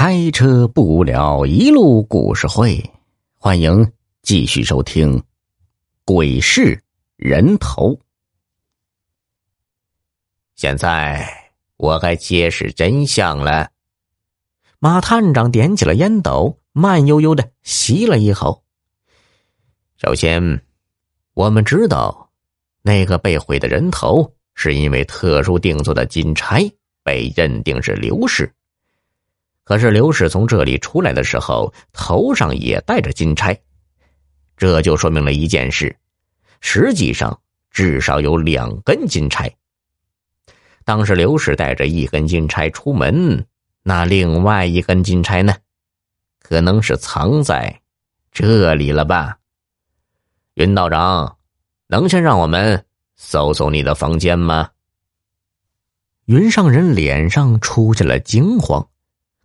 开车不无聊，一路故事会，欢迎继续收听《鬼市人头》。现在我该揭示真相了。马探长点起了烟斗，慢悠悠的吸了一口。首先，我们知道，那个被毁的人头是因为特殊定做的金钗被认定是刘氏。可是刘氏从这里出来的时候，头上也戴着金钗，这就说明了一件事：实际上至少有两根金钗。当时刘氏带着一根金钗出门，那另外一根金钗呢？可能是藏在这里了吧？云道长，能先让我们搜搜你的房间吗？云上人脸上出现了惊慌。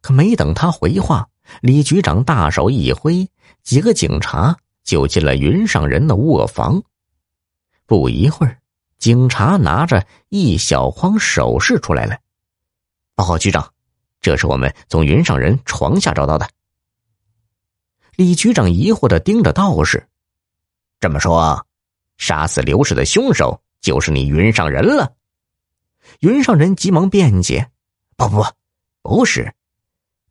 可没等他回话，李局长大手一挥，几个警察就进了云上人的卧房。不一会儿，警察拿着一小筐首饰出来了。报告局长，这是我们从云上人床下找到的。李局长疑惑的盯着道士，这么说，杀死刘氏的凶手就是你云上人了？云上人急忙辩解：“不不不，不是。”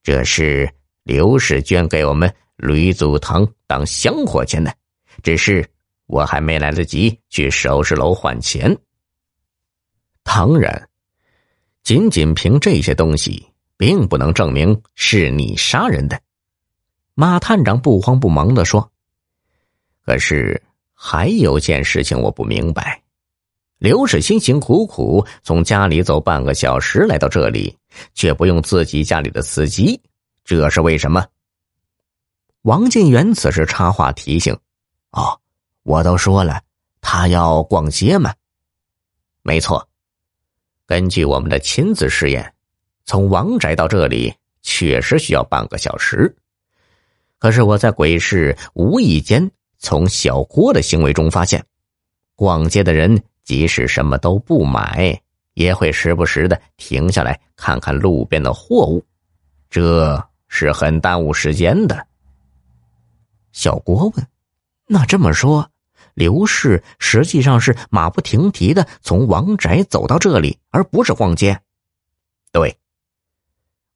这是刘氏捐给我们吕祖堂当香火钱的，只是我还没来得及去首饰楼换钱。当然，仅仅凭这些东西，并不能证明是你杀人的。马探长不慌不忙的说：“可是还有件事情我不明白。”刘氏辛辛苦苦从家里走半个小时来到这里，却不用自己家里的司机，这是为什么？王进元此时插话提醒：“哦，我都说了，他要逛街嘛。没错，根据我们的亲自试验，从王宅到这里确实需要半个小时。可是我在鬼市无意间从小郭的行为中发现，逛街的人。”即使什么都不买，也会时不时的停下来看看路边的货物，这是很耽误时间的。小郭问：“那这么说，刘氏实际上是马不停蹄的从王宅走到这里，而不是逛街？”“对，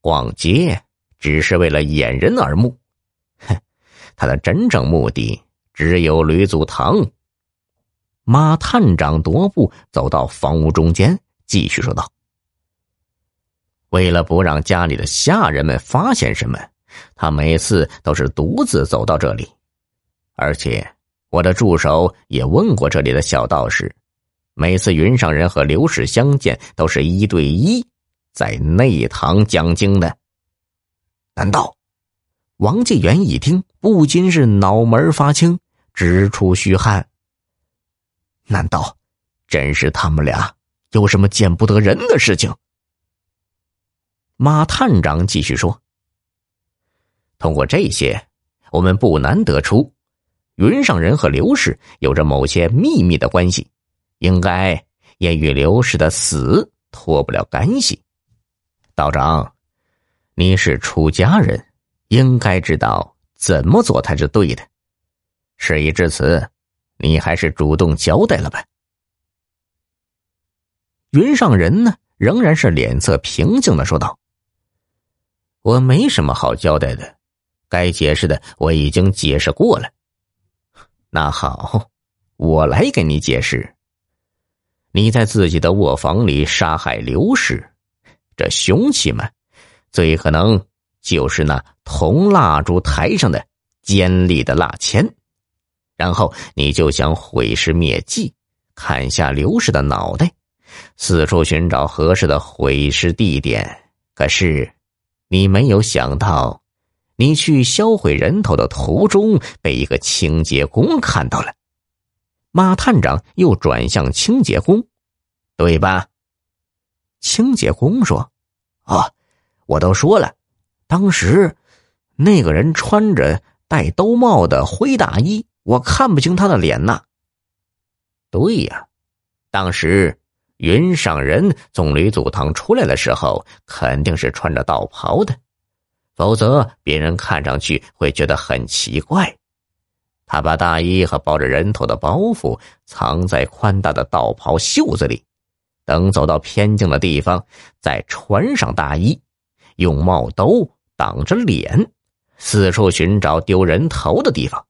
逛街只是为了掩人耳目。哼，他的真正目的只有吕祖堂。”马探长踱步走到房屋中间，继续说道：“为了不让家里的下人们发现什么，他每次都是独自走到这里。而且，我的助手也问过这里的小道士，每次云上人和刘氏相见，都是一对一在内堂讲经的。难道？”王继元一听，不禁是脑门发青，直出虚汗。难道真是他们俩有什么见不得人的事情？马探长继续说：“通过这些，我们不难得出，云上人和刘氏有着某些秘密的关系，应该也与刘氏的死脱不了干系。道长，你是出家人，应该知道怎么做才是对的。事已至此。”你还是主动交代了吧。云上人呢，仍然是脸色平静的说道：“我没什么好交代的，该解释的我已经解释过了。那好，我来给你解释。你在自己的卧房里杀害刘氏，这凶器嘛，最可能就是那铜蜡烛台上的尖利的蜡签。”然后你就想毁尸灭迹，砍下刘氏的脑袋，四处寻找合适的毁尸地点。可是，你没有想到，你去销毁人头的途中被一个清洁工看到了。马探长又转向清洁工，对吧？清洁工说：“啊，我都说了，当时那个人穿着戴兜帽的灰大衣。”我看不清他的脸呐。对呀，当时云上人从吕祖堂出来的时候，肯定是穿着道袍的，否则别人看上去会觉得很奇怪。他把大衣和包着人头的包袱藏在宽大的道袍袖子里，等走到偏静的地方，再穿上大衣，用帽兜挡着脸，四处寻找丢人头的地方。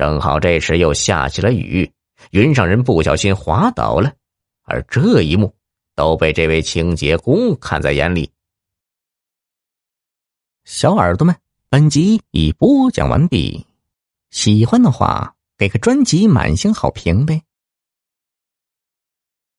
正好这时又下起了雨，云上人不小心滑倒了，而这一幕都被这位清洁工看在眼里。小耳朵们，本集已播讲完毕，喜欢的话给个专辑满星好评呗。